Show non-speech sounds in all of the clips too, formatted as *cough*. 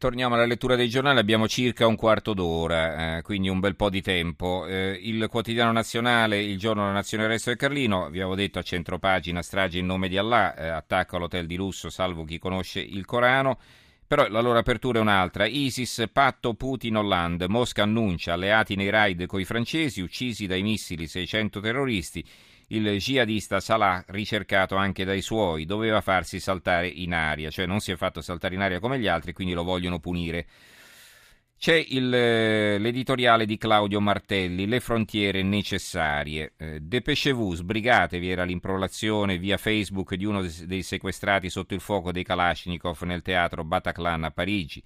Torniamo alla lettura dei giornali, abbiamo circa un quarto d'ora, eh, quindi un bel po' di tempo. Eh, il quotidiano nazionale, il giorno della nazione resto del Carlino, vi avevo detto a centropagina strage in nome di Allah, eh, attacco all'hotel di lusso salvo chi conosce il Corano. Però la loro apertura è un'altra. ISIS, patto Putin-Hollande. Mosca annuncia alleati nei raid coi francesi, uccisi dai missili 600 terroristi il jihadista Salah, ricercato anche dai suoi, doveva farsi saltare in aria, cioè non si è fatto saltare in aria come gli altri, quindi lo vogliono punire. C'è il, eh, l'editoriale di Claudio Martelli, Le frontiere necessarie. Eh, Depescevu, sbrigatevi, era l'improlazione via Facebook di uno dei sequestrati sotto il fuoco dei Kalashnikov nel teatro Bataclan a Parigi.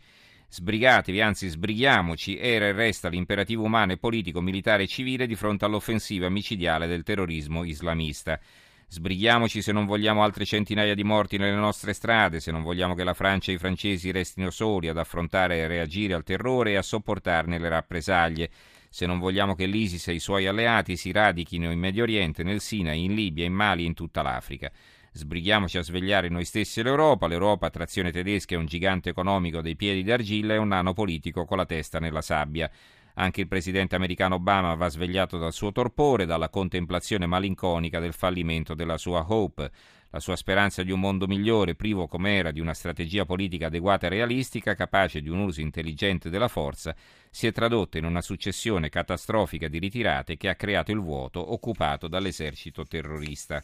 Sbrigatevi, anzi sbrighiamoci, era e resta l'imperativo umano e politico, militare e civile di fronte all'offensiva micidiale del terrorismo islamista. Sbrighiamoci se non vogliamo altre centinaia di morti nelle nostre strade, se non vogliamo che la Francia e i francesi restino soli ad affrontare e reagire al terrore e a sopportarne le rappresaglie, se non vogliamo che l'ISIS e i suoi alleati si radichino in Medio Oriente, nel Sinai, in Libia, in Mali e in tutta l'Africa. Sbrighiamoci a svegliare noi stessi l'Europa. L'Europa, trazione tedesca, è un gigante economico dei piedi d'argilla e un nano politico con la testa nella sabbia. Anche il presidente americano Obama va svegliato dal suo torpore, dalla contemplazione malinconica del fallimento della sua Hope. La sua speranza di un mondo migliore, privo com'era di una strategia politica adeguata e realistica, capace di un uso intelligente della forza, si è tradotta in una successione catastrofica di ritirate che ha creato il vuoto occupato dall'esercito terrorista.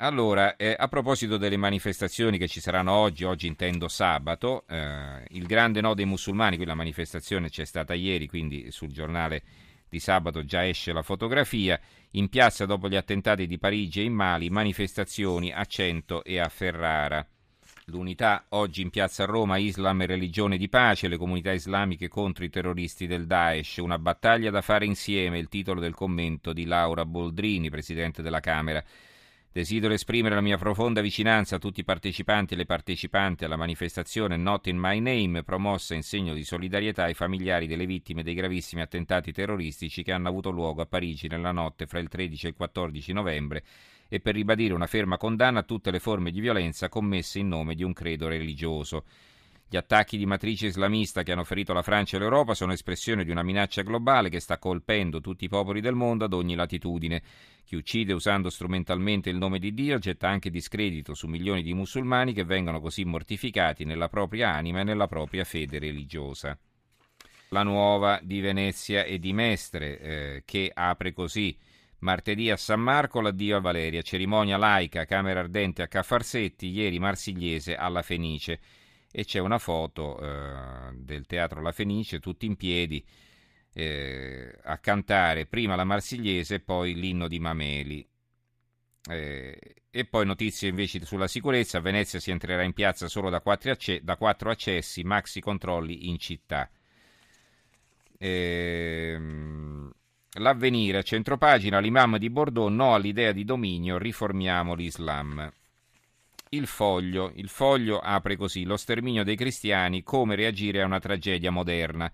Allora, eh, a proposito delle manifestazioni che ci saranno oggi, oggi intendo sabato, eh, il grande no dei musulmani, qui la manifestazione c'è stata ieri, quindi sul giornale di sabato già esce la fotografia, in piazza dopo gli attentati di Parigi e in Mali, manifestazioni a Cento e a Ferrara. L'unità oggi in piazza a Roma, Islam e religione di pace, le comunità islamiche contro i terroristi del Daesh, una battaglia da fare insieme, il titolo del commento di Laura Boldrini, Presidente della Camera. Desidero esprimere la mia profonda vicinanza a tutti i partecipanti e le partecipanti alla manifestazione Not in My Name, promossa in segno di solidarietà ai familiari delle vittime dei gravissimi attentati terroristici che hanno avuto luogo a Parigi nella notte fra il 13 e il 14 novembre e per ribadire una ferma condanna a tutte le forme di violenza commesse in nome di un credo religioso. Gli attacchi di matrice islamista che hanno ferito la Francia e l'Europa sono espressione di una minaccia globale che sta colpendo tutti i popoli del mondo ad ogni latitudine. Chi uccide usando strumentalmente il nome di Dio getta anche discredito su milioni di musulmani che vengono così mortificati nella propria anima e nella propria fede religiosa. La nuova di Venezia e di Mestre, eh, che apre così. Martedì a San Marco l'addio a Valeria, cerimonia laica, camera ardente a Caffarsetti, ieri marsigliese alla Fenice e c'è una foto eh, del teatro La Fenice, tutti in piedi, eh, a cantare prima la Marsigliese e poi l'inno di Mameli. Eh, e poi notizie invece sulla sicurezza, Venezia si entrerà in piazza solo da quattro, acce- da quattro accessi, maxi controlli in città. Ehm, l'avvenire, a centropagina, l'imam di Bordeaux, no all'idea di dominio, riformiamo l'Islam. Il foglio. Il foglio apre così: Lo sterminio dei cristiani, come reagire a una tragedia moderna.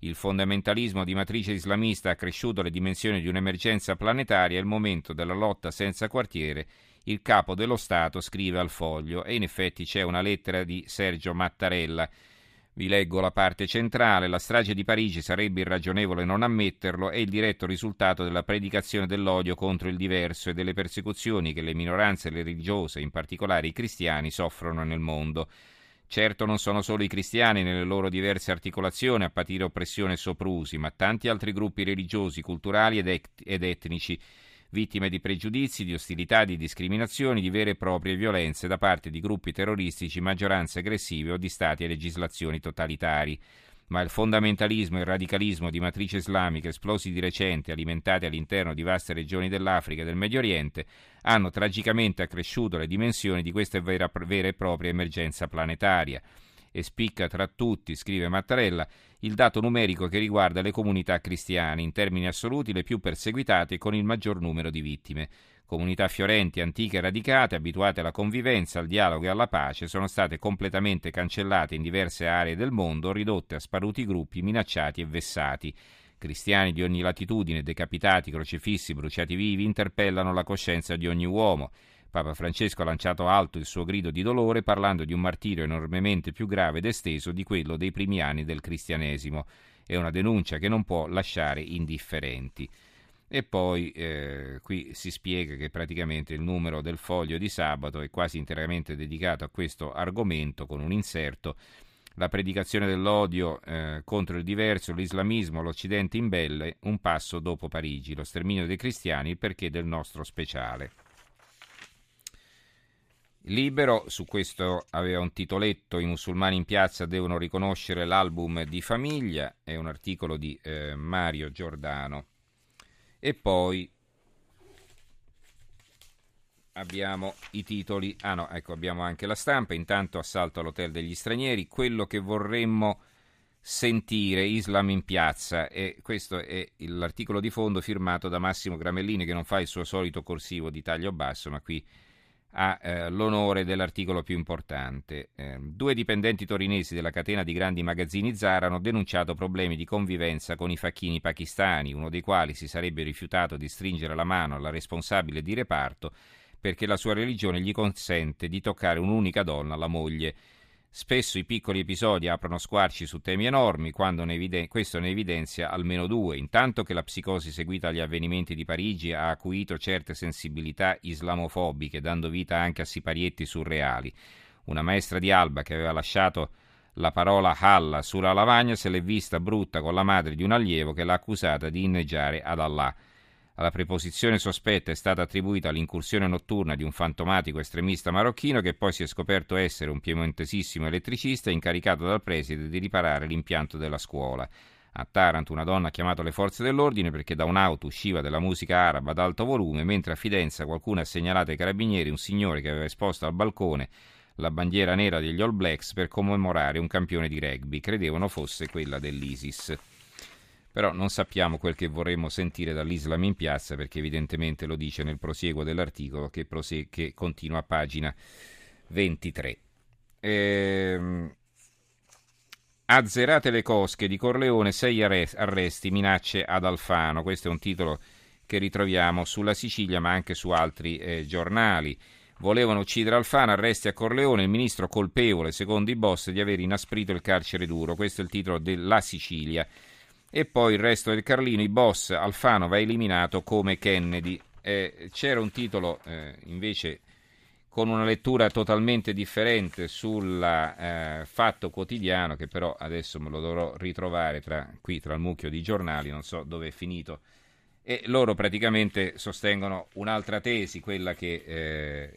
Il fondamentalismo di matrice islamista ha cresciuto le dimensioni di un'emergenza planetaria, il momento della lotta senza quartiere. Il capo dello Stato scrive al foglio e in effetti c'è una lettera di Sergio Mattarella vi leggo la parte centrale. La strage di Parigi sarebbe irragionevole non ammetterlo, è il diretto risultato della predicazione dell'odio contro il diverso e delle persecuzioni che le minoranze religiose, in particolare i cristiani, soffrono nel mondo. Certo non sono solo i cristiani nelle loro diverse articolazioni a patire oppressione e soprusi, ma tanti altri gruppi religiosi, culturali ed, et- ed etnici vittime di pregiudizi, di ostilità, di discriminazioni, di vere e proprie violenze da parte di gruppi terroristici, maggioranze aggressive o di stati e legislazioni totalitari. Ma il fondamentalismo e il radicalismo di matrice islamica esplosi di recente, alimentati all'interno di vaste regioni dell'Africa e del Medio Oriente, hanno tragicamente accresciuto le dimensioni di questa vera, vera e propria emergenza planetaria e spicca tra tutti, scrive Mattarella, il dato numerico che riguarda le comunità cristiane, in termini assoluti le più perseguitate con il maggior numero di vittime. Comunità fiorenti, antiche e radicate, abituate alla convivenza, al dialogo e alla pace, sono state completamente cancellate in diverse aree del mondo, ridotte a sparuti gruppi, minacciati e vessati. Cristiani di ogni latitudine, decapitati, crocefissi, bruciati vivi, interpellano la coscienza di ogni uomo. Papa Francesco ha lanciato alto il suo grido di dolore parlando di un martirio enormemente più grave ed esteso di quello dei primi anni del cristianesimo. È una denuncia che non può lasciare indifferenti. E poi eh, qui si spiega che praticamente il numero del foglio di sabato è quasi interamente dedicato a questo argomento con un inserto. La predicazione dell'odio eh, contro il diverso, l'islamismo, l'Occidente imbelle, un passo dopo Parigi, lo sterminio dei cristiani, il perché del nostro speciale. Libero, su questo aveva un titoletto, i musulmani in piazza devono riconoscere l'album di famiglia, è un articolo di eh, Mario Giordano. E poi abbiamo i titoli. Ah no, ecco, abbiamo anche la stampa. Intanto assalto all'hotel degli stranieri. Quello che vorremmo sentire, Islam in piazza. E questo è l'articolo di fondo firmato da Massimo Gramellini, che non fa il suo solito corsivo di taglio basso, ma qui ha eh, l'onore dell'articolo più importante. Eh, due dipendenti torinesi della catena di grandi magazzini Zara hanno denunciato problemi di convivenza con i facchini pakistani, uno dei quali si sarebbe rifiutato di stringere la mano alla responsabile di reparto perché la sua religione gli consente di toccare un'unica donna, la moglie. Spesso i piccoli episodi aprono squarci su temi enormi, quando ne eviden- questo ne evidenzia almeno due. Intanto che la psicosi seguita agli avvenimenti di Parigi ha acuito certe sensibilità islamofobiche, dando vita anche a siparietti surreali. Una maestra di Alba che aveva lasciato la parola Halla sulla lavagna se l'è vista brutta con la madre di un allievo che l'ha accusata di inneggiare ad Allah. Alla preposizione sospetta è stata attribuita l'incursione notturna di un fantomatico estremista marocchino che poi si è scoperto essere un piemontesissimo elettricista incaricato dal preside di riparare l'impianto della scuola. A Taranto una donna ha chiamato le forze dell'ordine perché da un'auto usciva della musica araba ad alto volume, mentre a Fidenza qualcuno ha segnalato ai carabinieri un signore che aveva esposto al balcone la bandiera nera degli All Blacks per commemorare un campione di rugby. Credevano fosse quella dell'ISIS però non sappiamo quel che vorremmo sentire dall'Islam in piazza perché evidentemente lo dice nel prosieguo dell'articolo che, prose- che continua a pagina 23. Ehm, azzerate le cosche di Corleone, sei arresti, minacce ad Alfano. Questo è un titolo che ritroviamo sulla Sicilia ma anche su altri eh, giornali. Volevano uccidere Alfano, arresti a Corleone, il ministro colpevole, secondo i boss, di aver inasprito il carcere duro. Questo è il titolo della Sicilia e poi il resto del Carlino, i boss, Alfano va eliminato come Kennedy. Eh, c'era un titolo eh, invece con una lettura totalmente differente sul eh, fatto quotidiano che però adesso me lo dovrò ritrovare tra, qui tra il mucchio di giornali, non so dove è finito. E loro praticamente sostengono un'altra tesi, quella che, eh,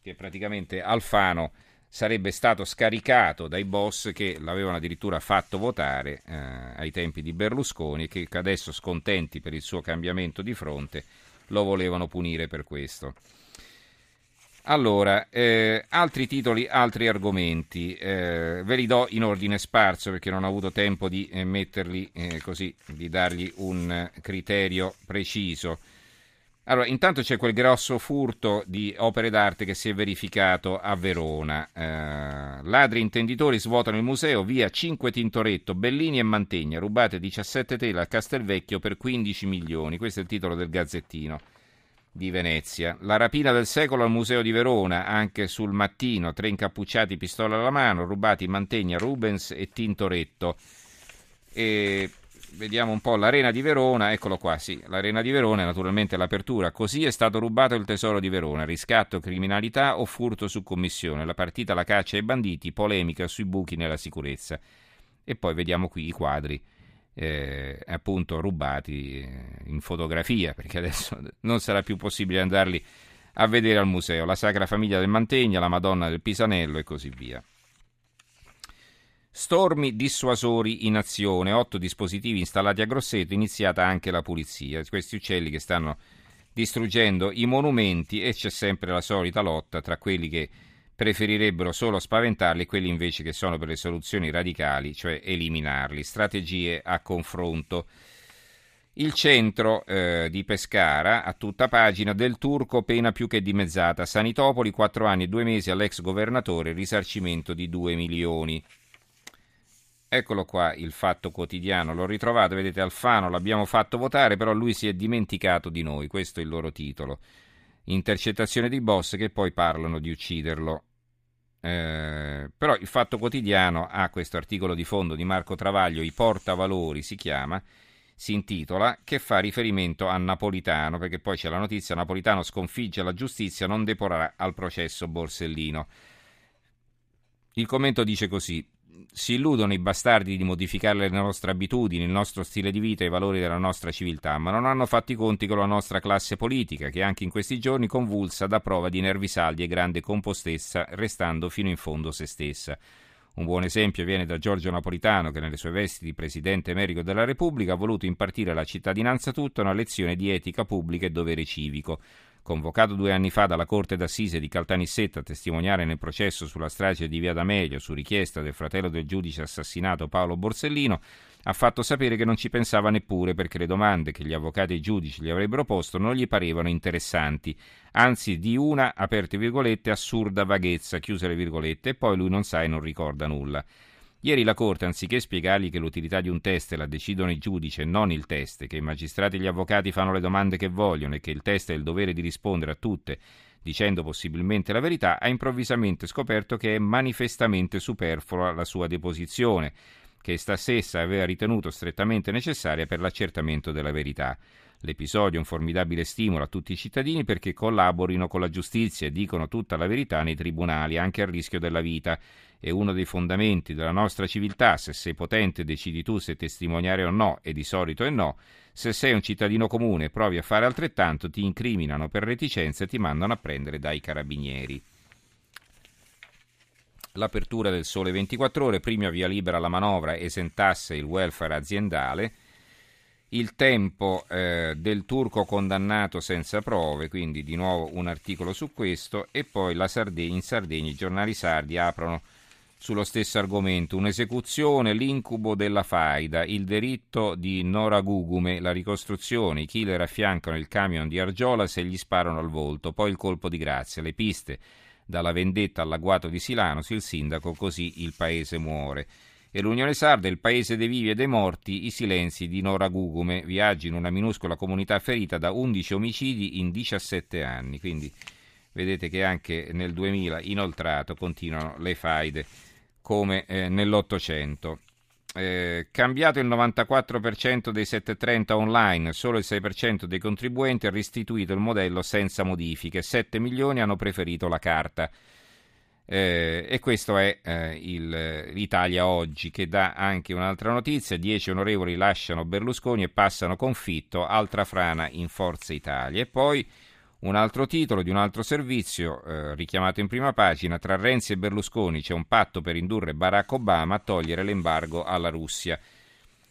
che praticamente Alfano sarebbe stato scaricato dai boss che l'avevano addirittura fatto votare eh, ai tempi di Berlusconi e che adesso scontenti per il suo cambiamento di fronte lo volevano punire per questo. Allora, eh, altri titoli, altri argomenti, eh, ve li do in ordine sparso perché non ho avuto tempo di eh, metterli eh, così, di dargli un criterio preciso. Allora, intanto c'è quel grosso furto di opere d'arte che si è verificato a Verona. Eh, ladri intenditori svuotano il museo via 5 Tintoretto, Bellini e Mantegna, rubate 17 tele a Castelvecchio per 15 milioni. Questo è il titolo del Gazzettino di Venezia. La rapina del secolo al Museo di Verona, anche sul mattino, tre incappucciati pistola alla mano, rubati Mantegna, Rubens e Tintoretto. E vediamo un po' l'Arena di Verona, eccolo qua, sì, l'Arena di Verona naturalmente l'apertura. Così è stato rubato il tesoro di Verona, riscatto, criminalità o furto su commissione, la partita la caccia ai banditi, polemica sui buchi nella sicurezza. E poi vediamo qui i quadri. Eh, appunto rubati eh, in fotografia perché adesso *laughs* non sarà più possibile andarli a vedere al museo la Sacra Famiglia del Mantegna, la Madonna del Pisanello e così via. Stormi dissuasori in azione, otto dispositivi installati a Grosseto, iniziata anche la pulizia. Questi uccelli che stanno distruggendo i monumenti e c'è sempre la solita lotta tra quelli che preferirebbero solo spaventarli e quelli invece che sono per le soluzioni radicali, cioè eliminarli. Strategie a confronto. Il centro eh, di Pescara, a tutta pagina, del turco pena più che dimezzata. Sanitopoli, 4 anni e 2 mesi all'ex governatore, risarcimento di 2 milioni. Eccolo qua il fatto quotidiano, l'ho ritrovato, vedete Alfano, l'abbiamo fatto votare, però lui si è dimenticato di noi, questo è il loro titolo. Intercettazione di boss che poi parlano di ucciderlo. Eh, però il fatto quotidiano ha questo articolo di fondo di Marco Travaglio, I portavalori si chiama, si intitola, che fa riferimento a Napolitano, perché poi c'è la notizia, Napolitano sconfigge la giustizia, non deporrà al processo Borsellino. Il commento dice così, si illudono i bastardi di modificare le nostre abitudini, il nostro stile di vita e i valori della nostra civiltà, ma non hanno fatto i conti con la nostra classe politica, che anche in questi giorni convulsa da prova di nervi saldi e grande compostezza, restando fino in fondo se stessa. Un buon esempio viene da Giorgio Napolitano che nelle sue vesti di Presidente Emerico della Repubblica ha voluto impartire alla cittadinanza tutta una lezione di etica pubblica e dovere civico. Convocato due anni fa dalla Corte d'Assise di Caltanissetta a testimoniare nel processo sulla strage di Via D'Amelio su richiesta del fratello del giudice assassinato Paolo Borsellino, ha fatto sapere che non ci pensava neppure perché le domande che gli avvocati e i giudici gli avrebbero posto non gli parevano interessanti, anzi di una, aperte virgolette, assurda vaghezza, chiuse le virgolette, e poi lui non sa e non ricorda nulla. Ieri la Corte, anziché spiegargli che l'utilità di un test la decidono i giudici e non il test, che i magistrati e gli avvocati fanno le domande che vogliono e che il test ha il dovere di rispondere a tutte, dicendo possibilmente la verità, ha improvvisamente scoperto che è manifestamente superflua la sua deposizione, che sta stessa aveva ritenuto strettamente necessaria per l'accertamento della verità. L'episodio è un formidabile stimolo a tutti i cittadini perché collaborino con la giustizia e dicono tutta la verità nei tribunali, anche a rischio della vita. È uno dei fondamenti della nostra civiltà. Se sei potente decidi tu se testimoniare o no, e di solito è no. Se sei un cittadino comune e provi a fare altrettanto, ti incriminano per reticenza e ti mandano a prendere dai carabinieri l'apertura del Sole 24 Ore, prima via libera la manovra esentasse il welfare aziendale, il tempo eh, del turco condannato senza prove, quindi di nuovo un articolo su questo, e poi Sardegna, in Sardegna i giornali sardi aprono sullo stesso argomento, un'esecuzione, l'incubo della faida, il delitto di Nora Gugume, la ricostruzione, i killer affiancano il camion di Argiola se gli sparano al volto, poi il colpo di grazia, le piste dalla vendetta all'agguato di Silanos, il sindaco, così il paese muore. E l'Unione Sarda, il paese dei vivi e dei morti, i silenzi di Nora Gugume, viaggi in una minuscola comunità ferita da 11 omicidi in 17 anni. Quindi vedete che anche nel 2000 inoltrato continuano le faide come eh, nell'Ottocento. Eh, cambiato il 94% dei 730 online, solo il 6% dei contribuenti ha restituito il modello senza modifiche, 7 milioni hanno preferito la carta. Eh, e questo è eh, il, l'Italia oggi che dà anche un'altra notizia, 10 onorevoli lasciano Berlusconi e passano confitto, altra frana in Forza Italia. E poi un altro titolo di un altro servizio, eh, richiamato in prima pagina, tra Renzi e Berlusconi c'è un patto per indurre Barack Obama a togliere l'embargo alla Russia.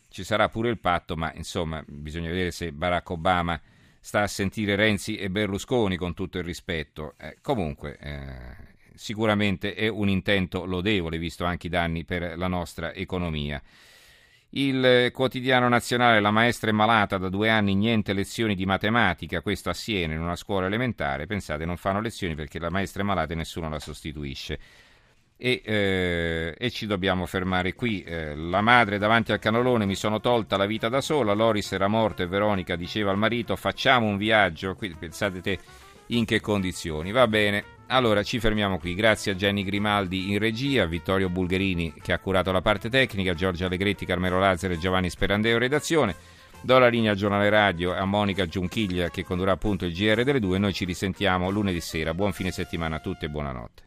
Ci sarà pure il patto, ma insomma bisogna vedere se Barack Obama sta a sentire Renzi e Berlusconi con tutto il rispetto. Eh, comunque, eh, sicuramente è un intento lodevole, visto anche i danni per la nostra economia. Il quotidiano nazionale La maestra è malata da due anni, niente lezioni di matematica, questo a Siena in una scuola elementare, pensate non fanno lezioni perché la maestra è malata e nessuno la sostituisce. E, eh, e ci dobbiamo fermare qui. Eh, la madre davanti al canolone mi sono tolta la vita da sola, Loris era morto e Veronica diceva al marito facciamo un viaggio, qui pensate te in che condizioni. Va bene, allora ci fermiamo qui. Grazie a Jenny Grimaldi in regia, a Vittorio Bulgherini che ha curato la parte tecnica, a Giorgio Allegretti, Carmelo Lazzaro e Giovanni Sperandeo redazione. Do la linea al giornale radio a Monica Giunchiglia che condurrà appunto il GR delle due. Noi ci risentiamo lunedì sera. Buon fine settimana a tutti e buonanotte.